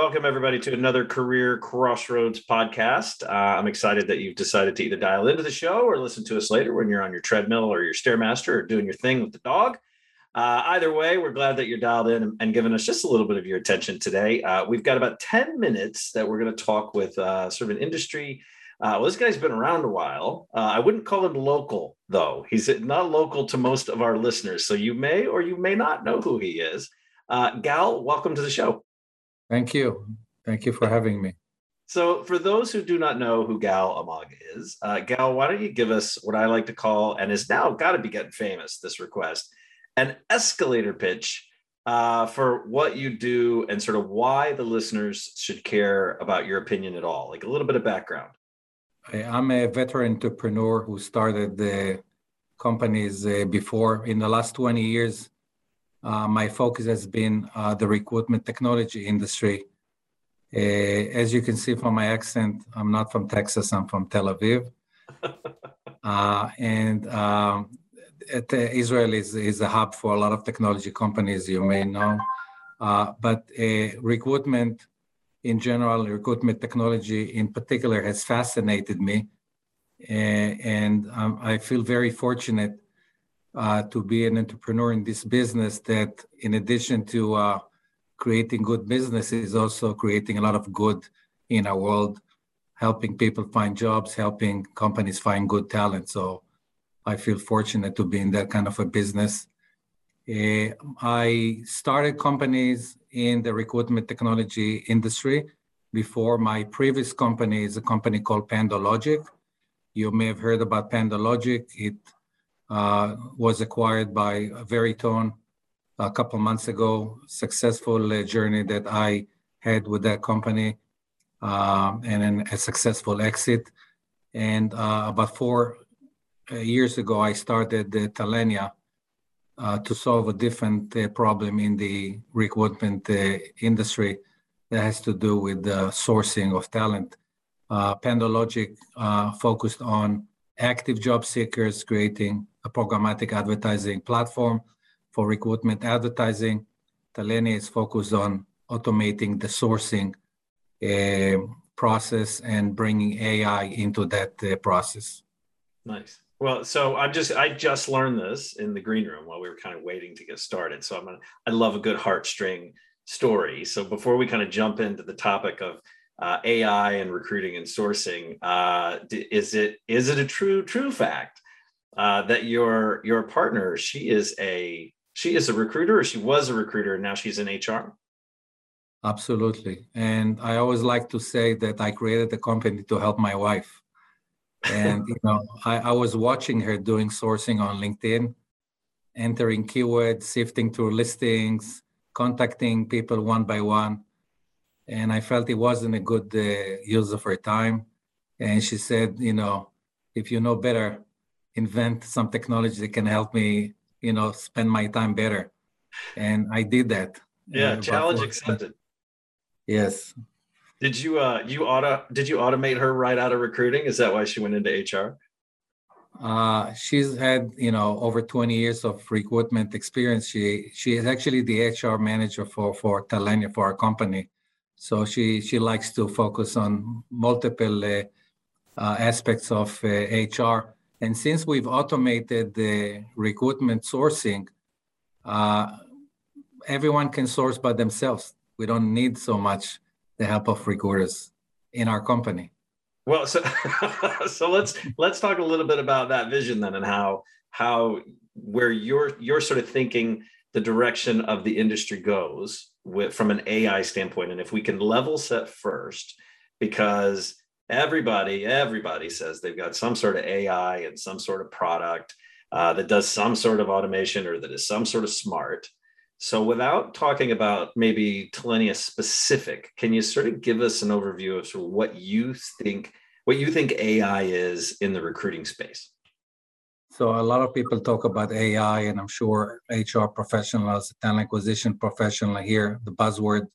Welcome, everybody, to another Career Crossroads podcast. Uh, I'm excited that you've decided to either dial into the show or listen to us later when you're on your treadmill or your Stairmaster or doing your thing with the dog. Uh, either way, we're glad that you're dialed in and, giving us just a little bit of your attention today. Uh, we've got about 10 minutes that we're going to talk with uh, sort of an industry. Uh, well, this guy's been around a while. Uh, I wouldn't call him local, though. He's not local to most of our listeners. So you may or you may not know who he is. Gal, welcome to the show. Thank you. Thank you for having me. So, for those who do not know who Gal Almog is, uh, Gal, why don't you give us what I like to call, and is now got to be getting famous, this request, an escalator pitch uh, for what you do and sort of why the listeners should care about your opinion at all? Like a little bit of background. I'm a veteran entrepreneur who started the companies uh, before. In the last 20 years, my focus has been uh, the recruitment technology industry. Uh, as you can see from my accent, I'm not from Texas, I'm from Tel Aviv. Uh, and um, Israel is, is a hub for a lot of technology companies, you may know. Uh, but recruitment in general, recruitment technology in particular has fascinated me. and um, I feel very fortunate uh, to be an entrepreneur in this business that in addition to uh, creating good business is also creating a lot of good in our world helping people find jobs helping companies find good talent. So i feel fortunate to be in that kind of a business. Uh, i started companies in the recruitment technology industry before my previous company is a company called PandoLogic you may have heard about PandoLogic it was acquired by Veritone a couple months ago. Successful uh, journey that I had with that company, um, and then a successful exit. And uh, about four years ago, I started Talenya uh, to solve a different uh, problem in the recruitment uh, industry that has to do with the sourcing of talent. PandoLogic focused on active job seekers, creating a programmatic advertising platform for recruitment advertising. Talenya is focused on automating the sourcing uh, process and bringing AI into that uh, process. Nice. Well, so I'm just I just learned this in the green room while we were kind of waiting to get started. So I'm gonna I love a good heartstring story. So before we kind of jump into the topic of uh, AI and recruiting and sourcing. Uh, is it is it a true true fact uh, that your your partner she is a she is a recruiter or she was a recruiter and now she's in HR? Absolutely, and I always like to say that I created the company to help my wife. And you know, I, I was watching her doing sourcing on LinkedIn, entering keywords, sifting through listings, contacting people one by one and I felt it wasn't a good uh, use of her time. And she said, you know, if you know better, invent some technology that can help me, you know, spend my time better. And I did that. Yeah, uh, challenge accepted. Yes. Did you uh you auto did you automate her right out of recruiting? Is that why she went into HR? Uh, she's had you know over 20 years of recruitment experience. She she is actually the HR manager for for Talenya for our company. So she she likes to focus on multiple uh, uh, aspects of HR. Uh, and since we've automated the recruitment sourcing, uh, everyone can source by themselves. We don't need so much the help of recruiters in our company. Well, so so let's let's talk a little bit about that vision then, and how how where you're you're sort of thinking the direction of the industry goes with from an AI standpoint, and if we can level set first, because everybody everybody says they've got some sort of AI and some sort of product uh, that does some sort of automation or that is some sort of smart. So, without talking about maybe Talenya specific, can you sort of give us an overview of sort of what you think what you think AI is in the recruiting space? So a lot of people talk about AI, and I'm sure HR professionals, talent acquisition professional here, the buzzword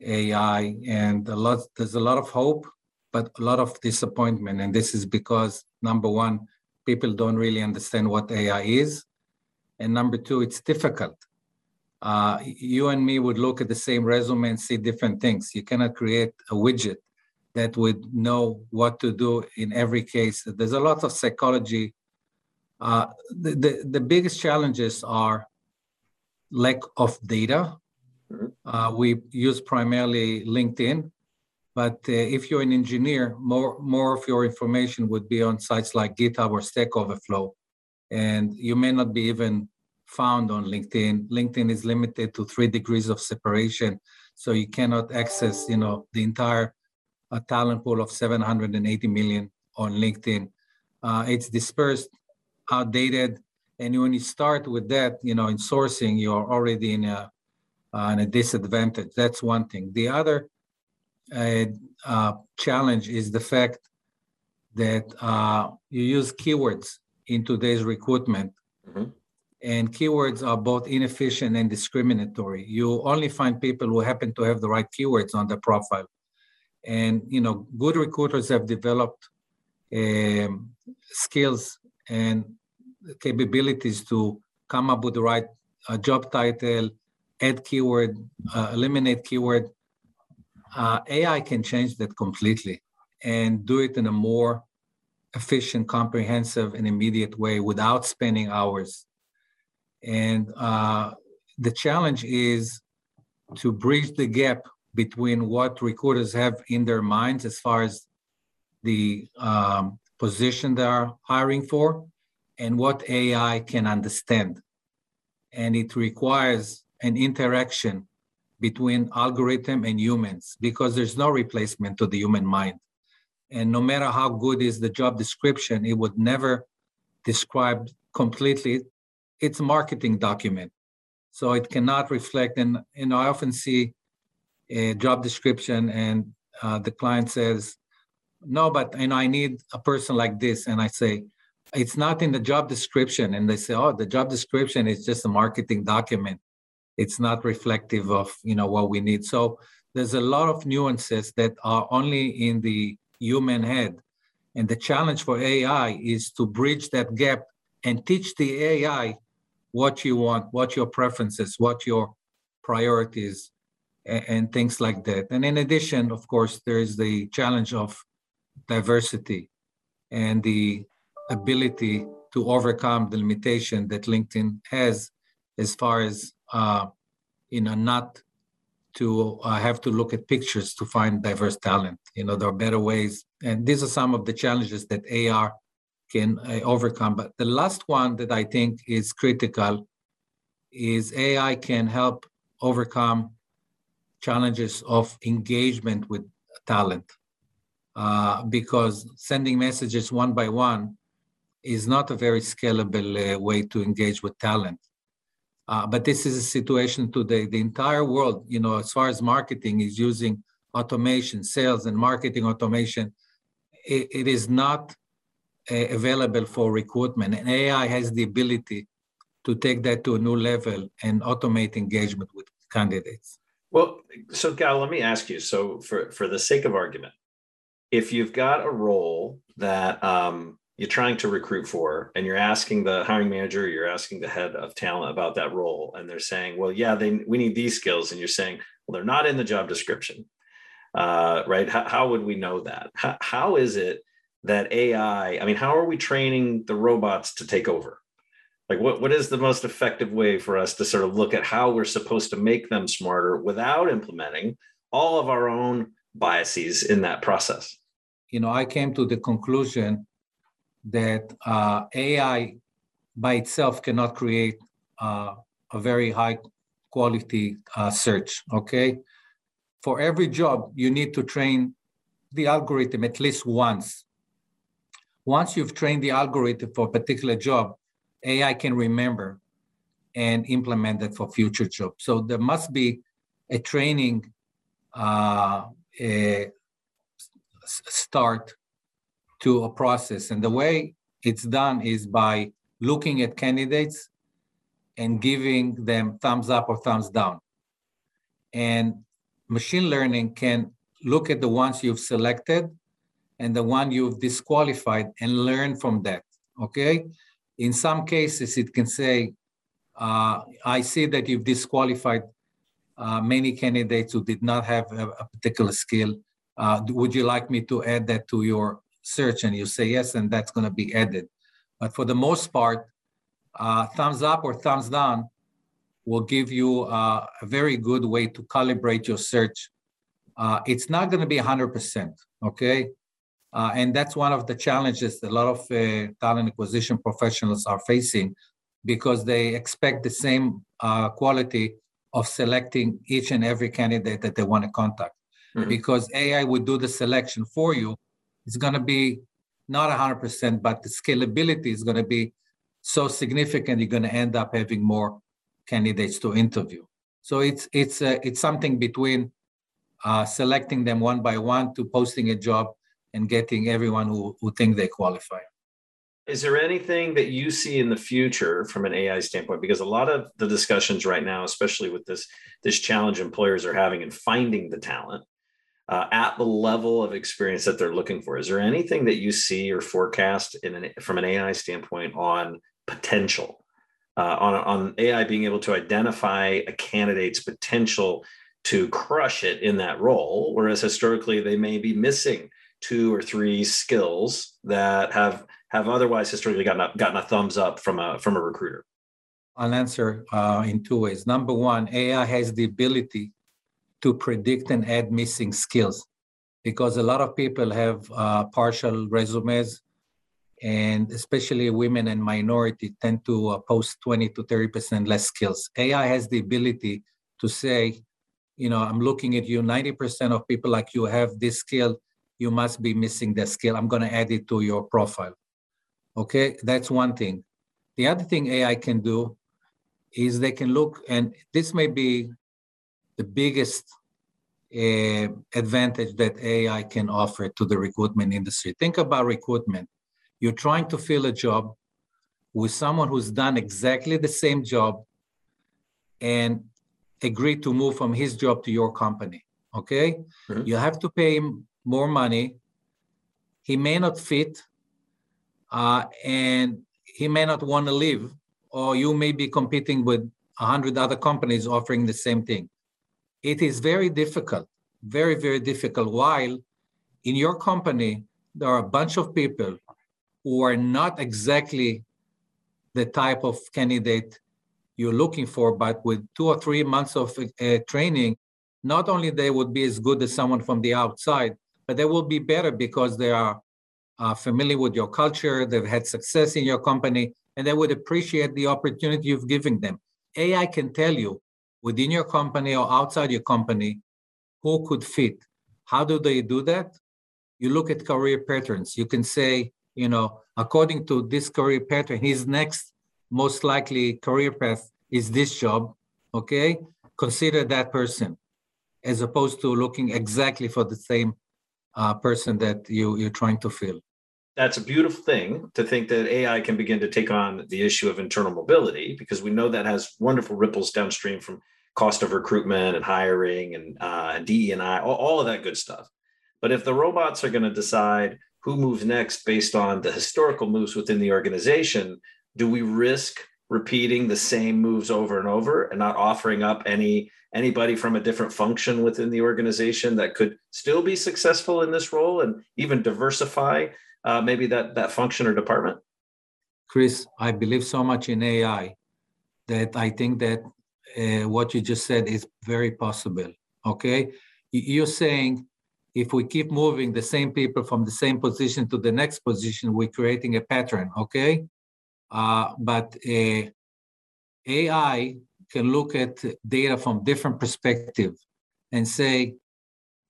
AI, and a lot. There's a lot of hope, but a lot of disappointment, and this is because number one, people don't really understand what AI is, and number two, it's difficult. Uh, you and me would look at the same resume and see different things. You cannot create a widget that would know what to do in every case. There's a lot of psychology uh, the, the, the biggest challenges are lack of data. Mm-hmm. Uh, we use primarily LinkedIn, but uh, if you're an engineer, more more of your information would be on sites like GitHub or Stack Overflow, and you may not be even found on LinkedIn. LinkedIn is limited to three degrees of separation, so you cannot access, you know, the entire uh, talent pool of 780 million on LinkedIn. Uh, it's dispersed outdated. And when you start with that, you know, in sourcing, you're already in a, uh, in a disadvantage. That's one thing. The other uh, uh, challenge is the fact that uh, you use keywords in today's recruitment. Mm-hmm. And keywords are both inefficient and discriminatory. You only find people who happen to have the right keywords on their profile. And you know, good recruiters have developed um, skills and capabilities to come up with the right uh, job title, add keyword, uh, eliminate keyword. Uh, AI can change that completely and do it in a more efficient, comprehensive, and immediate way without spending hours. And uh, the challenge is to bridge the gap between what recruiters have in their minds as far as the um, position they are hiring for and what AI can understand. And it requires an interaction between algorithm and humans because there's no replacement to the human mind. And no matter how good is the job description, it would never describe completely its marketing document. So it cannot reflect. And, and I often see a job description and uh, the client says, no, but you know, I need a person like this. And I say, it's not in the job description. And they say oh the job description is just a marketing document. It's not reflective of you know what we need. So there's a lot of nuances that are only in the human head. And the challenge for ai is to bridge that gap and teach the ai what you want what your preferences what your priorities and, and things like that. And in addition of course there is the challenge of diversity and the ability to overcome the limitation that LinkedIn has as far as uh, you know not to uh, have to look at pictures to find diverse talent. You know there are better ways, and these are some of the challenges that AI can uh, overcome. But the last one that I think is critical is AI can help overcome challenges of engagement with talent. Uh, because sending messages one by one is not a very scalable uh, way to engage with talent. Uh, but this is a situation today. The entire world, you know, as far as marketing is using automation, sales and marketing automation, it, it is not uh, available for recruitment. And AI has the ability to take that to a new level and automate engagement with candidates. Well, so Gal, let me ask you. So, for for the sake of argument, if you've got a role that um, you're trying to recruit for and you're asking the hiring manager you're asking the head of talent about that role and they're saying well yeah they we need these skills and you're saying well they're not in the job description. Uh, right? How, how, would we know that? How, how is it that ai i mean how are we training the robots to take over? Like what, what is the most effective way for us to sort of look at how we're supposed to make them smarter without implementing all of our own biases in that process you know i came to the conclusion that uh, AI by itself cannot create uh, a very high quality uh, search. Okay. For every job, you need to train the algorithm at least once. Once you've trained the algorithm for a particular job, AI can remember and implement it for future jobs. So there must be a training uh, start to a process. And the way it's done is by looking at candidates and giving them thumbs up or thumbs down. And machine learning can look at the ones you've selected and the one you've disqualified and learn from that. Okay. In some cases, it can say, uh, I see that you've disqualified uh, many candidates who did not have a, a particular skill. Uh, would you like me to add that to your search? And you say yes, and that's going to be added. But for the most part, uh, thumbs up or thumbs down will give you uh, a very good way to calibrate your search. Uh, it's not going to be 100%, okay? Uh, and that's one of the challenges a lot of uh, talent acquisition professionals are facing because they expect the same quality of selecting each and every candidate that they want to contact. Mm-hmm. Because AI would do the selection for you, it's going to be not 100%, but the scalability is going to be so significant, you're going to end up having more candidates to interview. So it's it's uh, it's something between uh, selecting them one by one to posting a job and getting everyone who, who think they qualify. Is there anything that you see in the future from an AI standpoint? Because a lot of the discussions right now, especially with this this challenge employers are having in finding the talent, uh, at the level of experience that they're looking for. Is there anything that you see or forecast an, from an AI standpoint on potential, uh, on, on AI being able to identify a candidate's potential to crush it in that role, whereas historically they may be missing two or three skills that have have otherwise historically gotten a, gotten a thumbs up from a from a recruiter. I'll answer uh, in two ways. Number one, AI has the ability to predict and add missing skills because a lot of people have uh, partial resumes and especially women and minority tend to uh, post 20 to 30% less skills. AI has the ability to say, you know, I'm looking at you, 90% of people like you have this skill, you must be missing that skill. I'm going to add it to your profile. Okay, that's one thing. The other thing AI can do is they can look, and this may be the biggest uh, advantage that AI can offer to the recruitment industry. Think about recruitment. You're trying to fill a job with someone who's done exactly the same job and agreed to move from his job to your company. Okay? Mm-hmm. You have to pay him more money. He may not fit, uh, and he may not want to leave, or you may be competing with a hundred other companies offering the same thing it is very difficult, very, very difficult. While in your company, there are a bunch of people who are not exactly the type of candidate you're looking for, but with two or three months of uh, training, not only they would be as good as someone from the outside, but they will be better because they are uh, familiar with your culture, they've had success in your company, and they would appreciate the opportunity you've given them. AI can tell you within your company or outside your company who could fit. How do they do that? You look at career patterns. You can say, you know, according to this career pattern, his next most likely career path is this job. Okay. Consider that person as opposed to looking exactly for the same uh, person that you, you're trying to fill that's a beautiful thing to think that AI can begin to take on the issue of internal mobility because we know that has wonderful ripples downstream from cost of recruitment and hiring and uh, DE and I, all, all of that good stuff. But if the robots are going to decide who moves next based on the historical moves within the organization, do we risk repeating the same moves over and over and not offering up any anybody from a different function within the organization that could still be successful in this role and even diversify uh, maybe that that function or department? Chris, I believe so much in AI that I think that uh, what you just said is very possible. Okay, you're saying if we keep moving the same people from the same position to the next position, we're creating a pattern. Okay, uh, but uh, AI can look at data from different perspective and say,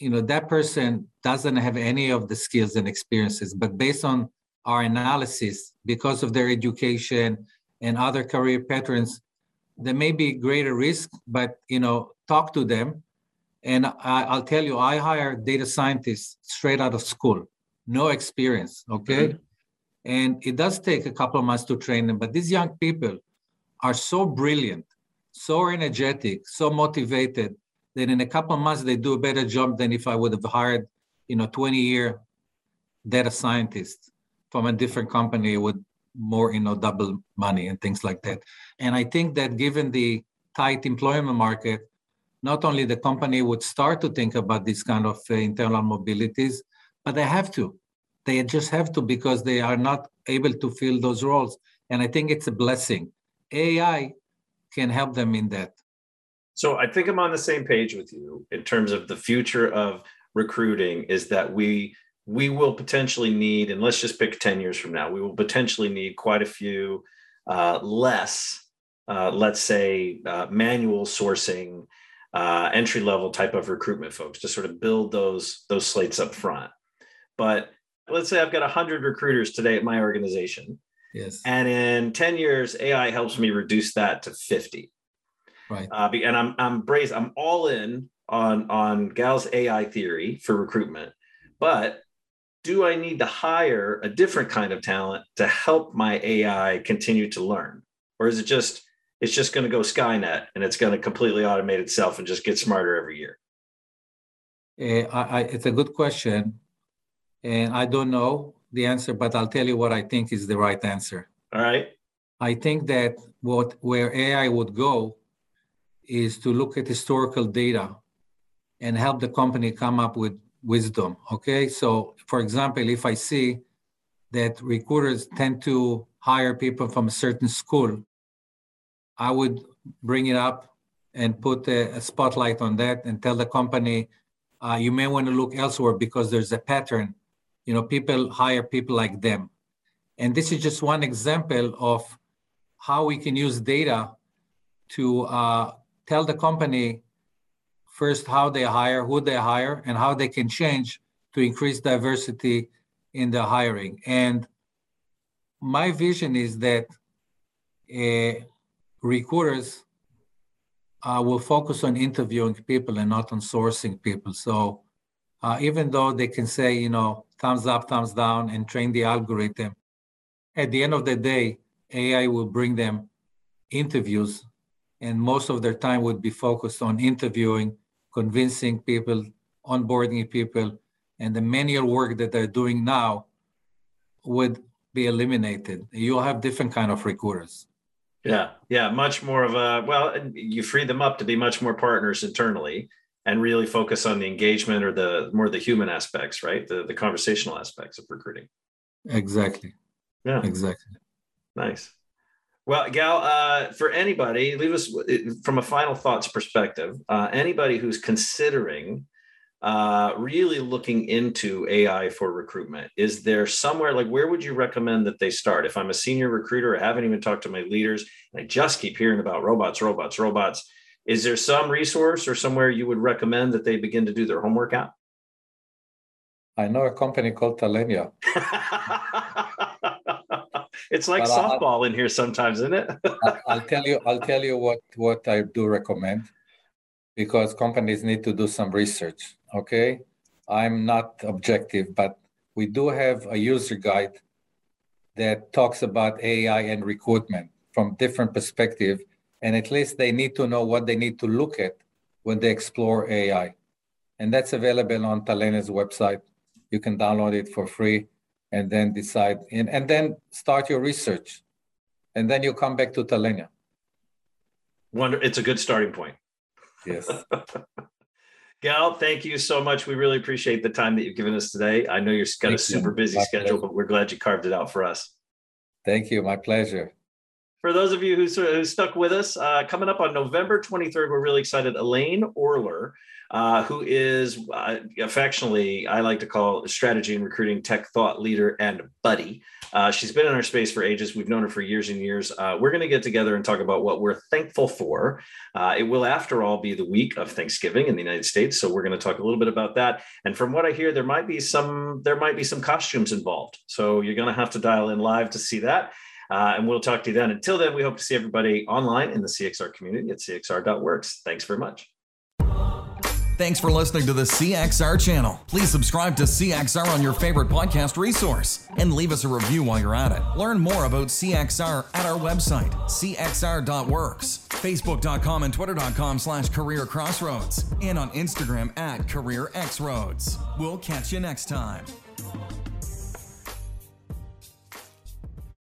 you know, that person doesn't have any of the skills and experiences, but based on our analysis, because of their education and other career patterns, there may be greater risk, but you know, talk to them. And I, will tell you, I hire data scientists straight out of school, no experience. Okay. Mm-hmm. And it does take a couple of months to train them, but these young people are so brilliant, so energetic, so motivated that in a couple of months they do a better job than if I would have hired, you know, 20 year data scientist from a different company with more, you know, double money and things like that. And I think that given the tight employment market, not only the company would start to think about these kind of uh, internal mobilities, but they have to. They just have to because they are not able to fill those roles. And I think it's a blessing. AI can help them in that. So I think I'm on the same page with you in terms of the future of recruiting is that we we will potentially need, and let's just pick 10 years from now, we will potentially need quite a few uh, less, uh, let's say, uh, manual sourcing, uh, entry level type of recruitment folks to sort of build those those slates up front. But let's say I've got 100 recruiters today at my organization. Yes. And in 10 years, AI helps me reduce that to 50. Right. Uh, and I'm I'm braced, I'm all in on on Gal's AI theory for recruitment. But do I need to hire a different kind of talent to help my AI continue to learn? Or is it just it's just going to go Skynet and it's going to completely automate itself and just get smarter every year? Uh, I, I, it's a good question. And I don't know the answer, but I'll tell you what I think is the right answer. All right. I think that what where AI would go is to look at historical data and help the company come up with wisdom. Okay. So for example, if I see that recruiters tend to hire people from a certain school, I would bring it up and put a, a spotlight on that and tell the company, uh, you may want to look elsewhere because there's a pattern you know, people hire people like them. And this is just one example of how we can use data to uh, tell the company first how they hire, who they hire, and how they can change to increase diversity in the hiring. And my vision is that uh, recruiters uh, will focus on interviewing people and not on sourcing people. So uh, even though they can say, you know, thumbs up, thumbs down, and train the algorithm. At the end of the day, AI will bring them interviews, and most of their time would be focused on interviewing, convincing people, onboarding people, and the manual work that they're doing now would be eliminated. You'll have different kind of recruiters. Yeah, yeah, much more of a well, you free them up to be much more partners internally and really focus on the engagement or the more the human aspects, right? The the conversational aspects of recruiting. Exactly. Yeah. Exactly. Nice. Well, Gal, uh, for anybody, leave us from a final thoughts perspective. Uh, anybody who's considering uh, really looking into AI for recruitment, is there somewhere like where would you recommend that they start? If I'm a senior recruiter, I haven't even talked to my leaders, and I just keep hearing about robots, robots, robots is there some resource or somewhere you would recommend that they begin to do their homework at? I know a company called Talenya. it's like softball I'll, in here sometimes, isn't it? I'll tell you. I'll tell you what what I do recommend, because companies need to do some research. Okay, I'm not objective, but we do have a user guide that talks about AI and recruitment from different perspective and at least they need to know what they need to look at when they explore AI. And that's available on Talenya's website. You can download it for free and then decide and, and then start your research. And then you come back to Talena. Wonder it's a good starting point. Yes. Gal, thank you so much. We really appreciate the time that you've given us today. I know you've got a super busy schedule, pleasure. but we're glad you carved it out for us. Thank you. My pleasure for those of you who, who stuck with us, uh, coming up on November 23rd, we're really excited. Elaine Orler, uh, who is uh, affectionately, I like to call strategy and recruiting tech thought leader and buddy. Uh, she's been in our space for ages. We've known her for years and years. Uh, we're going to get together and talk about what we're thankful for. Uh, it will, after all, be the week of Thanksgiving in the United States, so we're going to talk a little bit about that. And from what I hear, there might be some there might be some costumes involved. So you're going to have to dial in live to see that. Uh, and we'll talk to you then. Until then, we hope to see everybody online in the CXR community at cxr.works. Thanks very much. Thanks for listening to the CXR channel. Please subscribe to CXR on your favorite podcast resource and leave us a review while you're at it. Learn more about CXR at our website, cxr.works, facebook.com and twitter.com slash career crossroads, and on Instagram at career xroads. We'll catch you next time.